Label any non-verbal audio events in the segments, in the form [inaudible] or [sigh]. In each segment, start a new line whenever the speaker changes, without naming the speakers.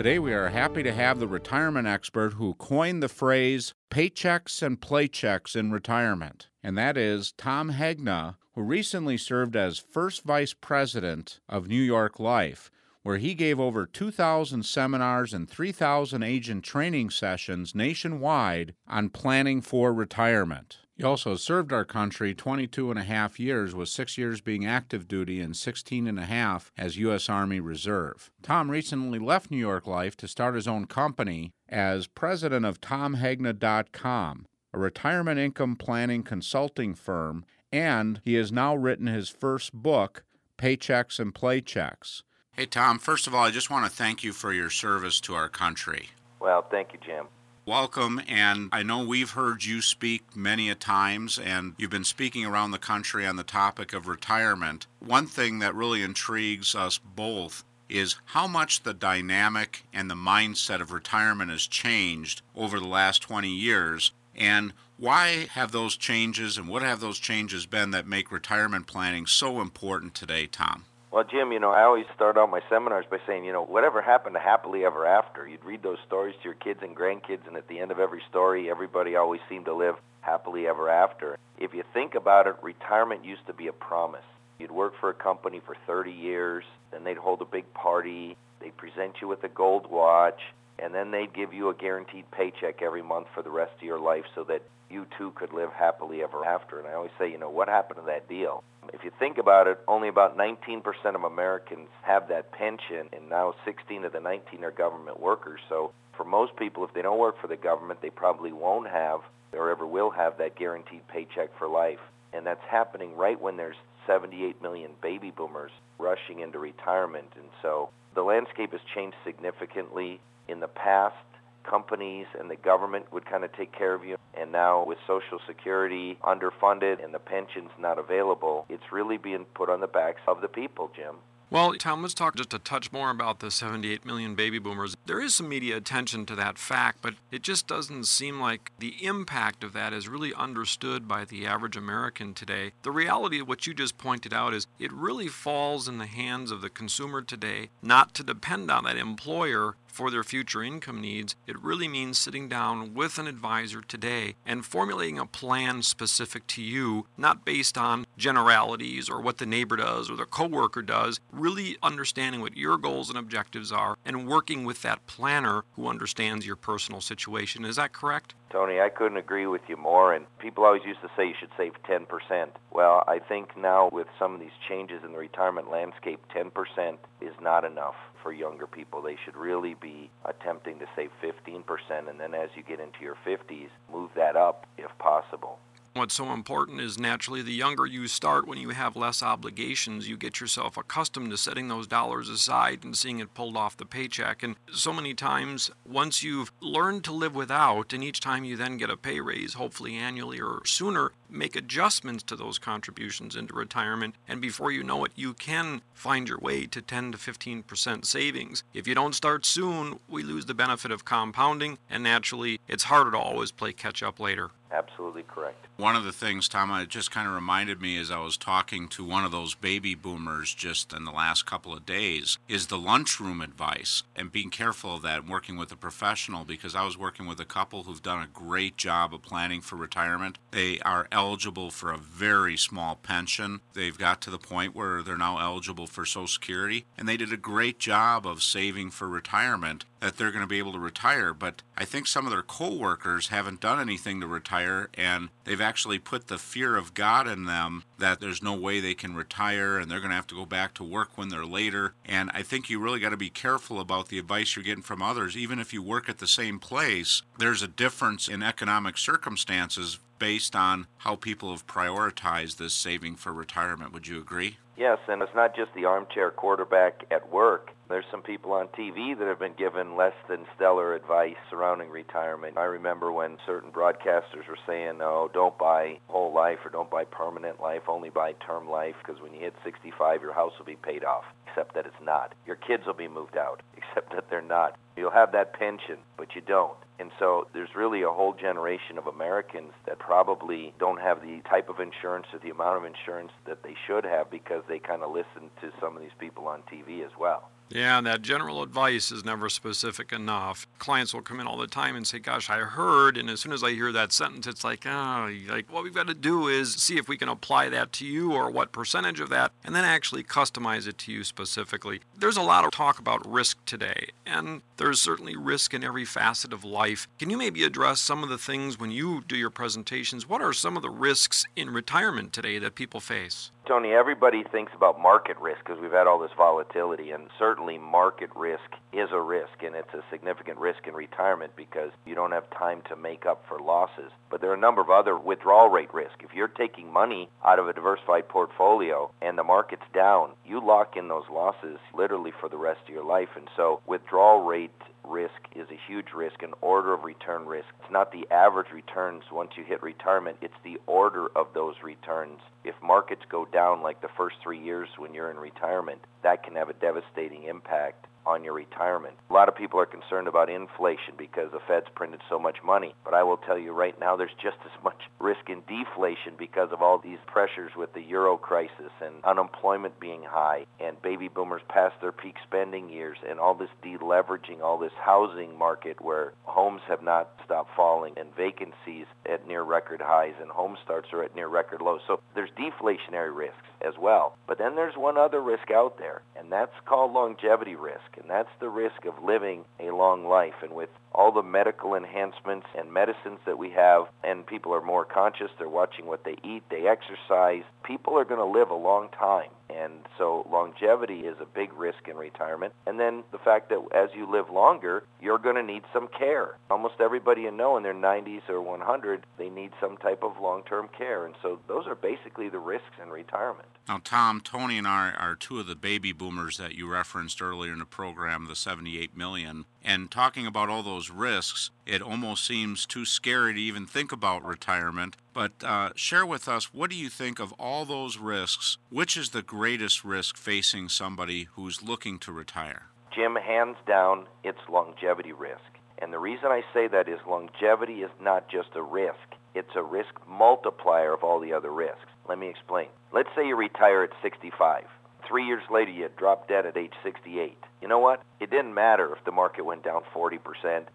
Today, we are happy to have the retirement expert who coined the phrase paychecks and playchecks in retirement, and that is Tom Hegna, who recently served as first vice president of New York Life, where he gave over 2,000 seminars and 3,000 agent training sessions nationwide on planning for retirement. He also served our country 22 and a half years, with six years being active duty and 16 and a half as U.S. Army Reserve. Tom recently left New York Life to start his own company as president of TomHegna.com, a retirement income planning consulting firm, and he has now written his first book, Paychecks and Playchecks. Hey, Tom, first of all, I just want to thank you for your service to our country.
Well, thank you, Jim
welcome. And I know we've heard you speak many a times, and you've been speaking around the country on the topic of retirement. One thing that really intrigues us both is how much the dynamic and the mindset of retirement has changed over the last 20 years. And why have those changes and what have those changes been that make retirement planning so important today, Tom?
Well, Jim, you know, I always start out my seminars by saying, you know, whatever happened to happily ever after? You'd read those stories to your kids and grandkids, and at the end of every story, everybody always seemed to live happily ever after. If you think about it, retirement used to be a promise. You'd work for a company for 30 years, then they'd hold a big party, they'd present you with a gold watch, and then they'd give you a guaranteed paycheck every month for the rest of your life so that you too could live happily ever after. And I always say, you know, what happened to that deal? If you think about it, only about 19% of Americans have that pension, and now 16 of the 19 are government workers. So for most people, if they don't work for the government, they probably won't have or ever will have that guaranteed paycheck for life. And that's happening right when there's 78 million baby boomers rushing into retirement. And so the landscape has changed significantly. In the past, companies and the government would kind of take care of you. And now with Social Security underfunded and the pensions not available, it's really being put on the backs of the people, Jim.
Well, Tom, let's talk just a touch more about the 78 million baby boomers. There is some media attention to that fact, but it just doesn't seem like the impact of that is really understood by the average American today. The reality of what you just pointed out is it really falls in the hands of the consumer today not to depend on that employer for their future income needs, it really means sitting down with an advisor today and formulating a plan specific to you, not based on generalities or what the neighbor does or the coworker does, really understanding what your goals and objectives are and working with that planner who understands your personal situation. Is that correct?
Tony, I couldn't agree with you more. And people always used to say you should save 10%. Well, I think now with some of these changes in the retirement landscape, 10% is not enough for younger people. They should really be attempting to save 15%, and then as you get into your 50s, move that up if possible.
What's so important is naturally the younger you start when you have less obligations, you get yourself accustomed to setting those dollars aside and seeing it pulled off the paycheck. And so many times, once you've learned to live without, and each time you then get a pay raise, hopefully annually or sooner, make adjustments to those contributions into retirement. And before you know it, you can find your way to 10 to 15% savings. If you don't start soon, we lose the benefit of compounding, and naturally, it's harder to always play catch up later.
Absolutely correct.
One of the things, Tom, it just kind of reminded me as I was talking to one of those baby boomers just in the last couple of days is the lunchroom advice and being careful of that and working with a professional because I was working with a couple who've done a great job of planning for retirement. They are eligible for a very small pension. They've got to the point where they're now eligible for Social Security and they did a great job of saving for retirement that they're going to be able to retire. But I think some of their coworkers haven't done anything to retire, and they've actually put the fear of God in them that there's no way they can retire and they're going to have to go back to work when they're later. And I think you really got to be careful about the advice you're getting from others. Even if you work at the same place, there's a difference in economic circumstances based on how people have prioritized this saving for retirement. Would you agree?
Yes, and it's not just the armchair quarterback at work. There's some people on TV that have been given less than stellar advice surrounding retirement. I remember when certain broadcasters were saying, "Oh, don't buy whole life or don't buy permanent life, only buy term life because when you hit 65, your house will be paid off." Except that it's not. Your kids will be moved out, [laughs] except that they're not. You'll have that pension, but you don't. And so there's really a whole generation of Americans that probably don't have the type of insurance or the amount of insurance that they should have because they kind of listen to some of these people on TV as well.
Yeah, and that general advice is never specific enough. Clients will come in all the time and say, Gosh, I heard. And as soon as I hear that sentence, it's like, Oh, like what we've got to do is see if we can apply that to you or what percentage of that, and then actually customize it to you specifically. There's a lot of talk about risk today, and there's certainly risk in every facet of life. Can you maybe address some of the things when you do your presentations? What are some of the risks in retirement today that people face?
Tony, everybody thinks about market risk because we've had all this volatility, and certainly market risk is a risk, and it's a significant risk in retirement because you don't have time to make up for losses. But there are a number of other withdrawal rate risk. If you're taking money out of a diversified portfolio and the market's down, you lock in those losses literally for the rest of your life. And so withdrawal rate risk is a huge risk, an order of return risk. It's not the average returns once you hit retirement, it's the order of those returns. If markets go down like the first three years when you're in retirement, that can have a devastating impact on your retirement. A lot of people are concerned about inflation because the Fed's printed so much money. But I will tell you right now, there's just as much risk in deflation because of all these pressures with the euro crisis and unemployment being high and baby boomers past their peak spending years and all this deleveraging, all this housing market where homes have not stopped falling and vacancies at near record highs and home starts are at near record lows. So there's deflationary risks as well. But then there's one other risk out there, and that's called longevity risk and that's the risk of living a long life. And with all the medical enhancements and medicines that we have, and people are more conscious, they're watching what they eat, they exercise, people are going to live a long time. And so longevity is a big risk in retirement. And then the fact that as you live longer, you're going to need some care. Almost everybody you know in their 90s or 100, they need some type of long-term care. And so those are basically the risks in retirement.
Now, Tom, Tony and I are two of the baby boomers that you referenced earlier in the program, the 78 million. And talking about all those risks, it almost seems too scary to even think about retirement. But uh, share with us what do you think of all those risks? Which is the greatest risk facing somebody who's looking to retire?
Jim, hands down, it's longevity risk. And the reason I say that is longevity is not just a risk, it's a risk multiplier of all the other risks. Let me explain. Let's say you retire at 65. Three years later, you drop dead at age 68. You know what? It didn't matter if the market went down 40%.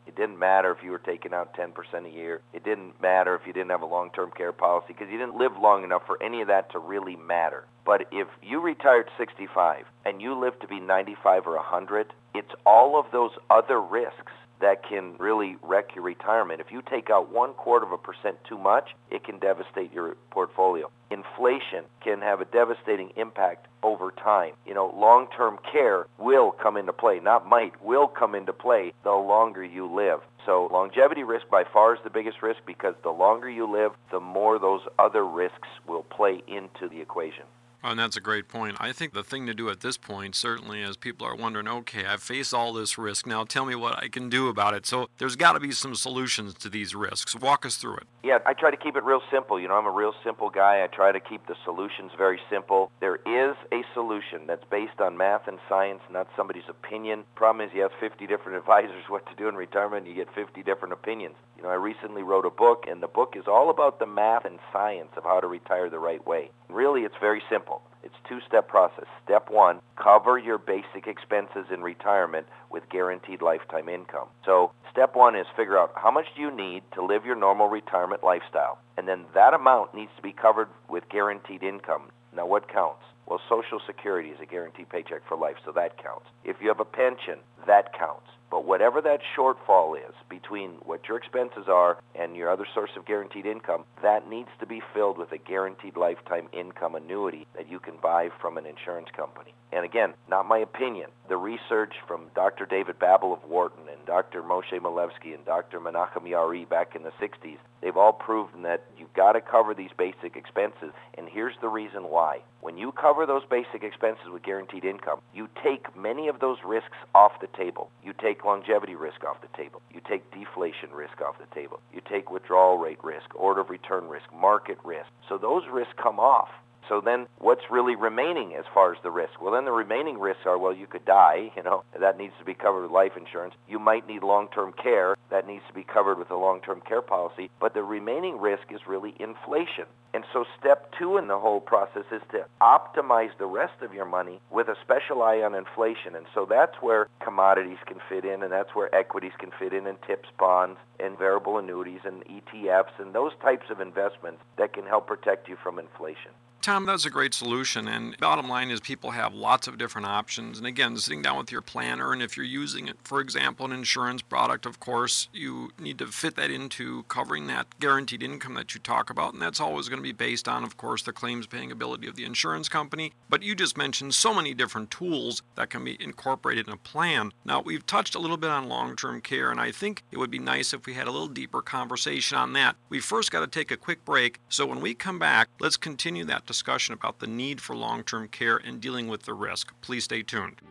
It didn't matter if you were taking out 10% a year. It didn't matter if you didn't have a long-term care policy because you didn't live long enough for any of that to really matter. But if you retired 65 and you live to be 95 or 100, it's all of those other risks that can really wreck your retirement. If you take out one quarter of a percent too much, it can devastate your portfolio. Inflation can have a devastating impact over time. You know, long-term care will come into play, not might, will come into play the longer you live. So longevity risk by far is the biggest risk because the longer you live, the more those other risks will play into the equation.
Oh, and that's a great point. I think the thing to do at this point, certainly, as people are wondering, okay, I've faced all this risk. Now tell me what I can do about it. So there's got to be some solutions to these risks. Walk us through it.
Yeah, I try to keep it real simple. You know, I'm a real simple guy. I try to keep the solutions very simple. There is a solution that's based on math and science, not somebody's opinion. Problem is, you have 50 different [laughs] advisors what to do in retirement, and you get 50 different opinions. You know, I recently wrote a book, and the book is all about the math and science of how to retire the right way. Really, it's very simple. It's two-step process. Step one, cover your basic expenses in retirement with guaranteed lifetime income. So step one is figure out how much do you need to live your normal retirement lifestyle. And then that amount needs to be covered with guaranteed income. Now what counts? Well, Social Security is a guaranteed paycheck for life, so that counts. If you have a pension, that counts. But whatever that shortfall is between what your expenses are and your other source of guaranteed income, that needs to be filled with a guaranteed lifetime income annuity that you can buy from an insurance company. And again, not my opinion. The research from Dr. David Babbel of Wharton and Dr. Moshe Milevsky and Dr. Menachem Yaari back in the 60s, they've all proven that you've got to cover these basic expenses. And here's the reason why. When you cover those basic expenses with guaranteed income, you take many of those risks off the table. You take longevity risk off the table. You take deflation risk off the table. You take withdrawal rate risk, order of return risk, market risk. So those risks come off. So then what's really remaining as far as the risk? Well, then the remaining risks are, well, you could die, [laughs] you know, that needs to be covered with life insurance. You might need long-term care. That needs to be covered with a long-term care policy. But the remaining risk is really inflation. And so step two in the whole process is to optimize the rest of your money with a special eye on inflation. And so that's where commodities can fit in, and that's where equities can fit in, and TIPS bonds, and variable annuities, and ETFs, and those types of investments that can help protect you from inflation.
Tom, that's a great solution. And bottom line is people have lots of different options. And again, sitting down with your planner, and if you're using it, for example, an insurance product, of course, you need to fit that into covering that guaranteed income that you talk about. And that's always going to be based on, of course, the claims paying ability of the insurance company. But you just mentioned so many different tools that can be incorporated in a plan. Now, we've touched a little bit on long term care, and I think it would be nice if we had a little deeper conversation on that. We first got to take a quick break. So when we come back, let's continue that discussion about the need for long term care and dealing with the risk. Please stay tuned.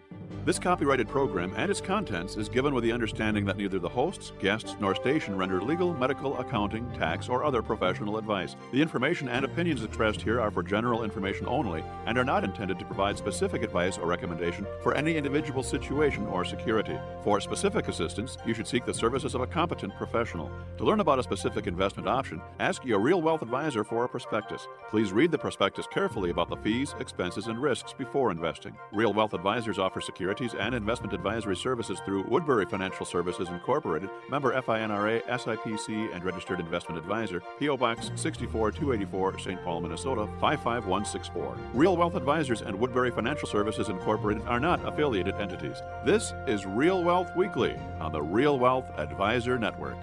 This copyrighted program and its contents is given with the understanding that neither the hosts, guests, nor station render legal, medical, accounting, tax, or other professional advice. The information and opinions expressed here are for general information only and are not intended to provide specific advice or recommendation for any individual situation or security. For specific assistance, you should seek the services of a competent professional. To learn about a specific investment option, ask your Real Wealth advisor for a prospectus. Please read the prospectus carefully about the fees, expenses, and risks before investing. Real Wealth advisors offer securities and investment advisory services through Woodbury Financial Services Incorporated, member FINRA, SIPC, and registered investment advisor, P.O. Box 64284, St. Paul, Minnesota 55164. Real Wealth Advisors and Woodbury Financial Services Incorporated are not affiliated entities. This is Real Wealth Weekly on the Real Wealth Advisor Network.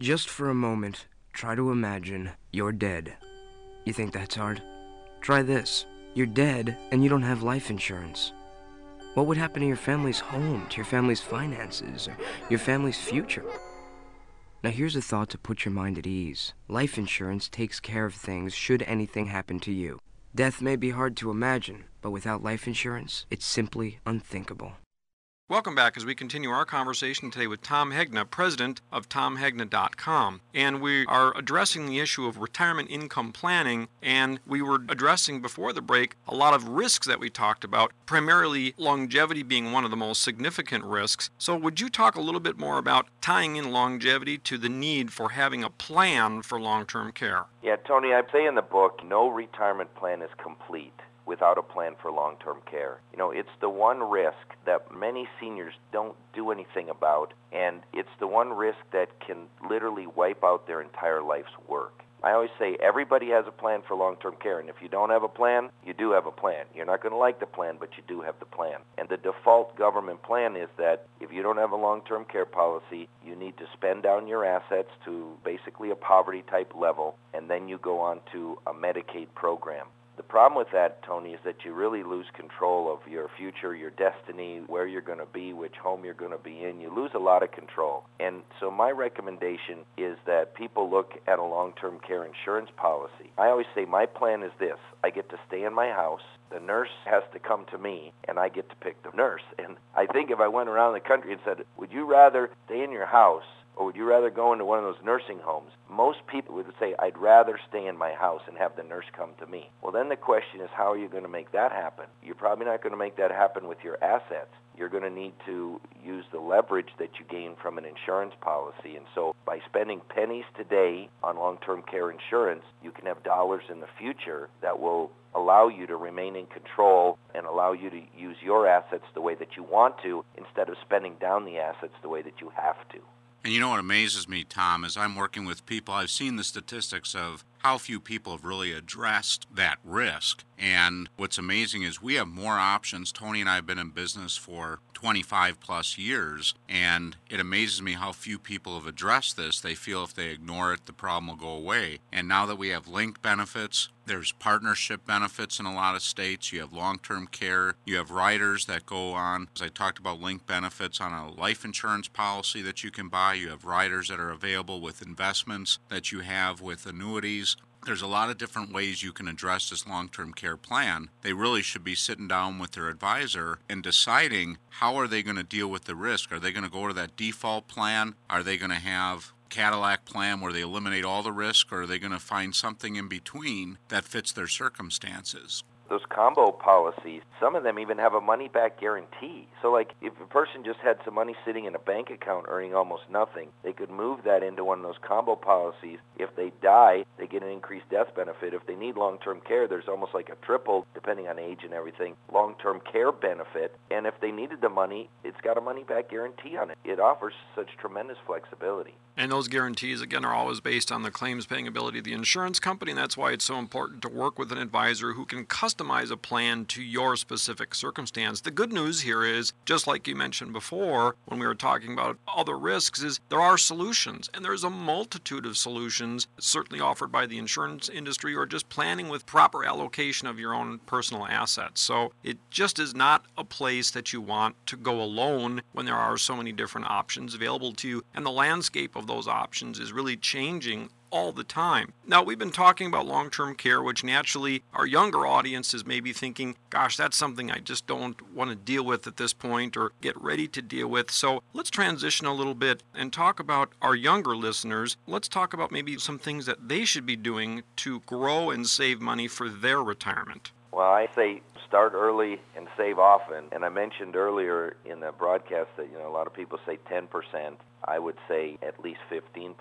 Just for a moment, try to imagine you're dead. You think that's hard? Try this. You're dead and you don't have life insurance. What would happen to your family's home, to your family's finances, or your family's future? Now here's a thought to put your mind at ease. Life insurance takes care of things should anything happen to you. Death may be hard to imagine, but without life insurance, it's simply unthinkable.
Welcome back as we continue our conversation today with Tom Hegna, president of TomHegna.com. And we are addressing the issue of retirement income planning. And we were addressing before the break a lot of risks that we talked about, primarily longevity being one of the most significant risks. So, would you talk a little bit more about tying in longevity to the need for having a plan for long term care?
Yeah, Tony, I say in the book, no retirement plan is complete without a plan for long-term care. You know, it's the one risk that many seniors don't do anything about, and it's the one risk that can literally wipe out their entire life's work. I always say everybody has a plan for long-term care, and if you don't have a plan, you do have a plan. You're not going to like the plan, but you do have the plan. And the default government plan is that if you don't have a long-term care policy, you need to spend down your assets to basically a poverty-type level, and then you go on to a Medicaid program. The problem with that, Tony, is that you really lose control of your future, your destiny, where you're going to be, which home you're going to be in. You lose a lot of control. And so my recommendation is that people look at a long-term care insurance policy. I always say my plan is this. I get to stay in my house. The nurse has to come to me, and I get to pick the nurse. And I think if I went around the country and said, would you rather stay in your house or would you rather go into one of those nursing homes? Most people would say, I'd rather stay in my house and have the nurse come to me. Well, then the question is, how are you going to make that happen? You're probably not going to make that happen with your assets. You're going to need to use the leverage that you gain from an insurance policy. And so by spending pennies today on long-term care insurance, you can have dollars in the future that will allow you to remain in control and allow you to use your assets the way that you want to instead of spending down the assets the way that you have to.
And you know what amazes me, Tom, is I'm working with people, I've seen the statistics of how few people have really addressed that risk. And what's amazing is we have more options. Tony and I have been in business for 25 plus years, and it amazes me how few people have addressed this. They feel if they ignore it, the problem will go away. And now that we have linked benefits, there's partnership benefits in a lot of states. You have long term care. You have riders that go on. As I talked about linked benefits on a life insurance policy that you can buy, you have riders that are available with investments that you have with annuities there's a lot of different ways you can address this long term care plan. They really should be sitting down with their advisor and deciding how are they going to deal with the risk. Are they going to go to that default plan? Are they going to have Cadillac plan where they eliminate all the risk, or are they going to find something in between that fits their circumstances?
Those combo policies, some of them even have a money back guarantee. So, like, if a person just had some money sitting in a bank account earning almost nothing, they could move that into one of those combo policies. If they die, they get an increased death benefit. If they need long term care, there's almost like a triple, depending on age and everything, long term care benefit. And if they needed the money, it's got a money back guarantee on it. It offers such tremendous flexibility.
And those guarantees, again, are always based on the claims paying ability of the insurance company. And that's why it's so important to work with an advisor who can customize a plan to your specific circumstance. The good news here is, just like you mentioned before when we were talking about other risks, is there are solutions. And there's a multitude of solutions, certainly offered by the insurance industry or just planning with proper allocation of your own personal assets. So it just is not a place that you want to go alone when there are so many different options available to you. And the landscape of those options is really changing all the time. Now, we've been talking about long term care, which naturally our younger audiences may be thinking, gosh, that's something I just don't want to deal with at this point or get ready to deal with. So let's transition a little bit and talk about our younger listeners. Let's talk about maybe some things that they should be doing to grow and save money for their retirement.
Well, I say start early and save often. And I mentioned earlier in the broadcast that you know a lot of people say 10%. I would say at least 15%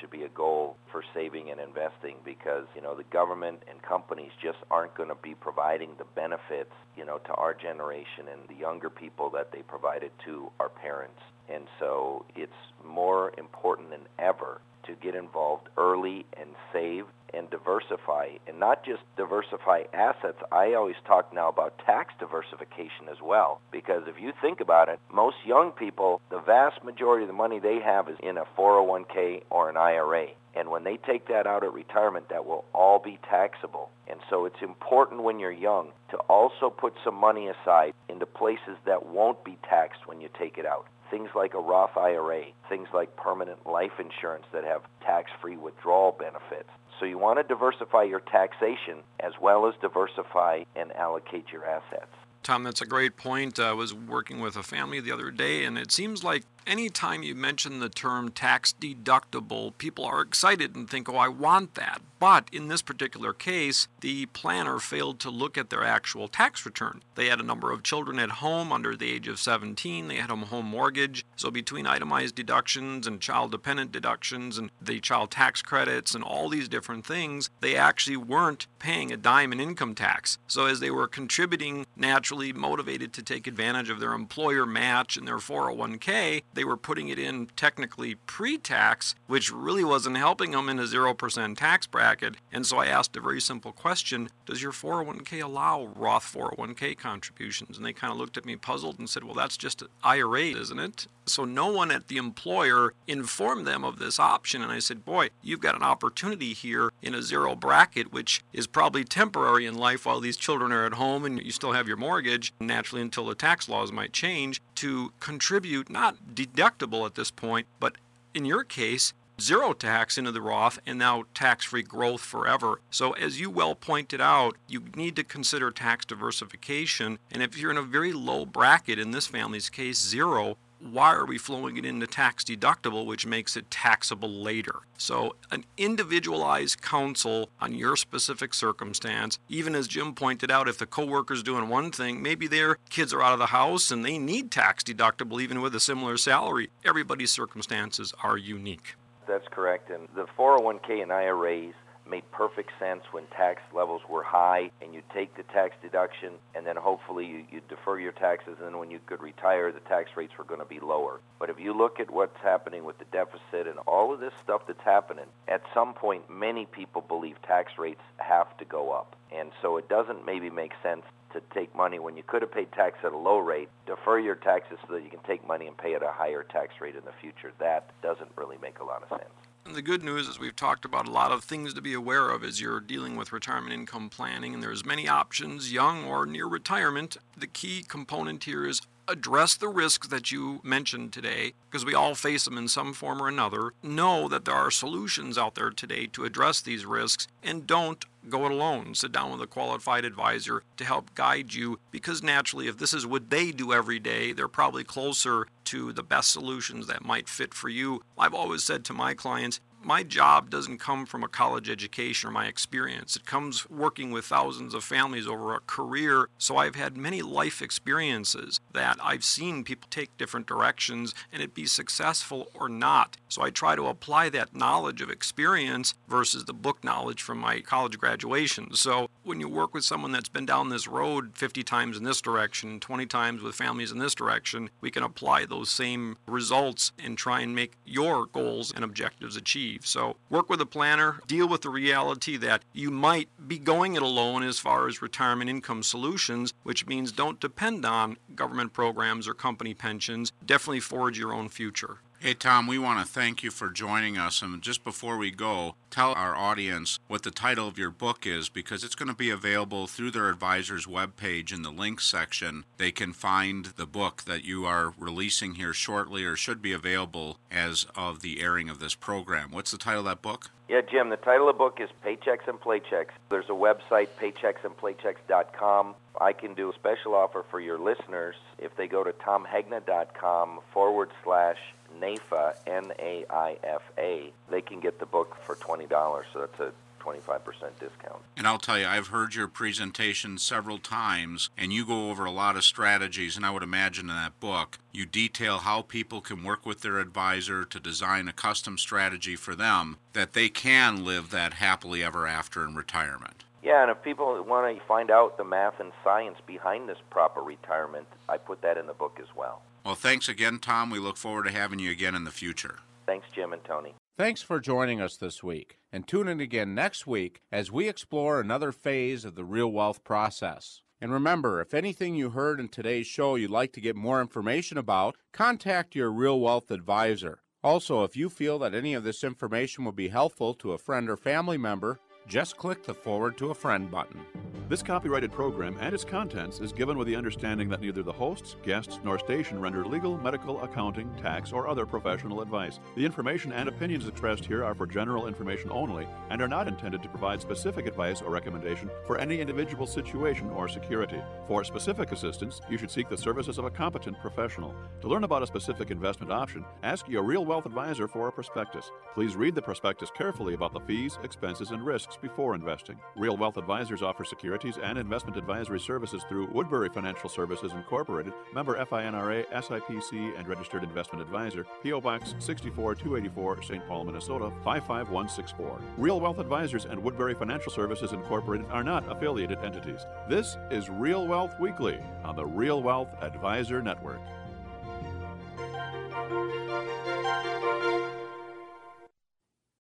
should be a goal for saving and investing because you know the government and companies just aren't going to be providing the benefits you know to our generation and the younger people that they provided to our parents. And so it's more important than ever to get involved early and save and diversify and not just diversify assets. I always talk now about tax diversification as well because if you think about it, most young people, the vast majority of the money they have is in a 401k or an IRA. And when they take that out at retirement, that will all be taxable. And so it's important when you're young to also put some money aside into places that won't be taxed when you take it out things like a Roth IRA, things like permanent life insurance that have tax-free withdrawal benefits. So you want to diversify your taxation as well as diversify and allocate your assets.
Tom, that's a great point. I was working with a family the other day, and it seems like anytime you mention the term tax deductible, people are excited and think, oh, I want that. But in this particular case, the planner failed to look at their actual tax return. They had a number of children at home under the age of 17. They had a home mortgage. So between itemized deductions and child dependent deductions and the child tax credits and all these different things, they actually weren't paying a dime in income tax. So as they were contributing, naturally motivated to take advantage of their employer match and their 401k, they were putting it in technically pre tax, which really wasn't helping them in a 0% tax bracket. And so I asked a very simple question Does your 401k allow Roth 401k contributions? And they kind of looked at me puzzled and said, Well, that's just IRA, isn't it? So no one at the employer informed them of this option. And I said, Boy, you've got an opportunity here in a zero bracket, which is probably temporary in life while these children are at home and you still have your mortgage, naturally, until the tax laws might change, to contribute not deductible at this point, but in your case, zero tax into the Roth and now tax free growth forever. So, as you well pointed out, you need to consider tax diversification. And if you're in a very low bracket, in this family's case, zero, why are we flowing it into tax deductible, which makes it taxable later? So, an individualized counsel on your specific circumstance, even as Jim pointed out, if the coworker's doing one thing, maybe their kids are out of the house and they need tax deductible even with a similar salary. Everybody's circumstances are unique.
That's correct. And the 401k and IRAs made perfect sense when tax levels were high and you take the tax deduction and then hopefully you, you defer your taxes and then when you could retire the tax rates were going to be lower. But if you look at what's happening with the deficit and all of this stuff that's happening, at some point many people believe tax rates have to go up. And so it doesn't maybe make sense to take money when you could have paid tax at a low rate, defer your taxes so that you can take money and pay at a higher tax rate in the future. That doesn't really make a lot of sense.
And the good news is we've talked about a lot of things to be aware of as you're dealing with retirement income planning, and there's many options, young or near retirement. The key component here is address the risks that you mentioned today, because we all face them in some form or another. Know that there are solutions out there today to address these risks, and don't go it alone. Sit down with a qualified advisor to help guide you, because naturally, if this is what they do every day, they're probably closer to the best solutions that might fit for you. I've always said to my clients, my job doesn't come from a college education or my experience. It comes working with thousands of families over a career. So I've had many life experiences that I've seen people take different directions and it be successful or not. So I try to apply that knowledge of experience versus the book knowledge from my college graduation. So when you work with someone that's been down this road 50 times in this direction, 20 times with families in this direction, we can apply those same results and try and make your goals and objectives achieved. So work with a planner, deal with the reality that you might be going it alone as far as retirement income solutions, which means don't depend on government programs or company pensions. Definitely forge your own future.
Hey, Tom, we want to thank you for joining us. And just before we go, tell our audience what the title of your book is because it's going to be available through their advisor's webpage in the links section. They can find the book that you are releasing here shortly or should be available as of the airing of this program. What's the title of that book?
Yeah, Jim, the title of the book is Paychecks and Playchecks. There's a website, paychecksandplaychecks.com. I can do a special offer for your listeners if they go to tomhegna.com forward slash NAIFA, N-A-I-F-A, they can get the book for $20. So that's a 25% discount.
And I'll tell you, I've heard your presentation several times, and you go over a lot of strategies. And I would imagine in that book, you detail how people can work with their advisor to design a custom strategy for them that they can live that happily ever after in retirement.
Yeah, and if people want to find out the math and science behind this proper retirement, I put that in the book as well.
Well, thanks again, Tom. We look forward to having you again in the future.
Thanks, Jim and Tony.
Thanks for joining us this week, and tune in again next week as we explore another phase of the real wealth process. And remember, if anything you heard in today's show you'd like to get more information about, contact your Real Wealth advisor. Also, if you feel that any of this information will be helpful to a friend or family member, just click the Forward to a Friend button.
This copyrighted program and its contents is given with the understanding that neither the hosts, guests, nor station render legal, medical, accounting, tax, or other professional advice. The information and opinions expressed here are for general information only and are not intended to provide specific advice or recommendation for any individual situation or security. For specific assistance, you should seek the services of a competent professional. To learn about a specific investment option, ask your real wealth advisor for a prospectus. Please read the prospectus carefully about the fees, expenses, and risks before investing. Real Wealth Advisors offer securities and investment advisory services through Woodbury Financial Services Incorporated, member FINRA, SIPC, and registered investment advisor, P.O. Box 64284, St. Paul, Minnesota 55164. Real Wealth Advisors and Woodbury Financial Services Incorporated are not affiliated entities. This is Real Wealth Weekly on the Real Wealth Advisor Network.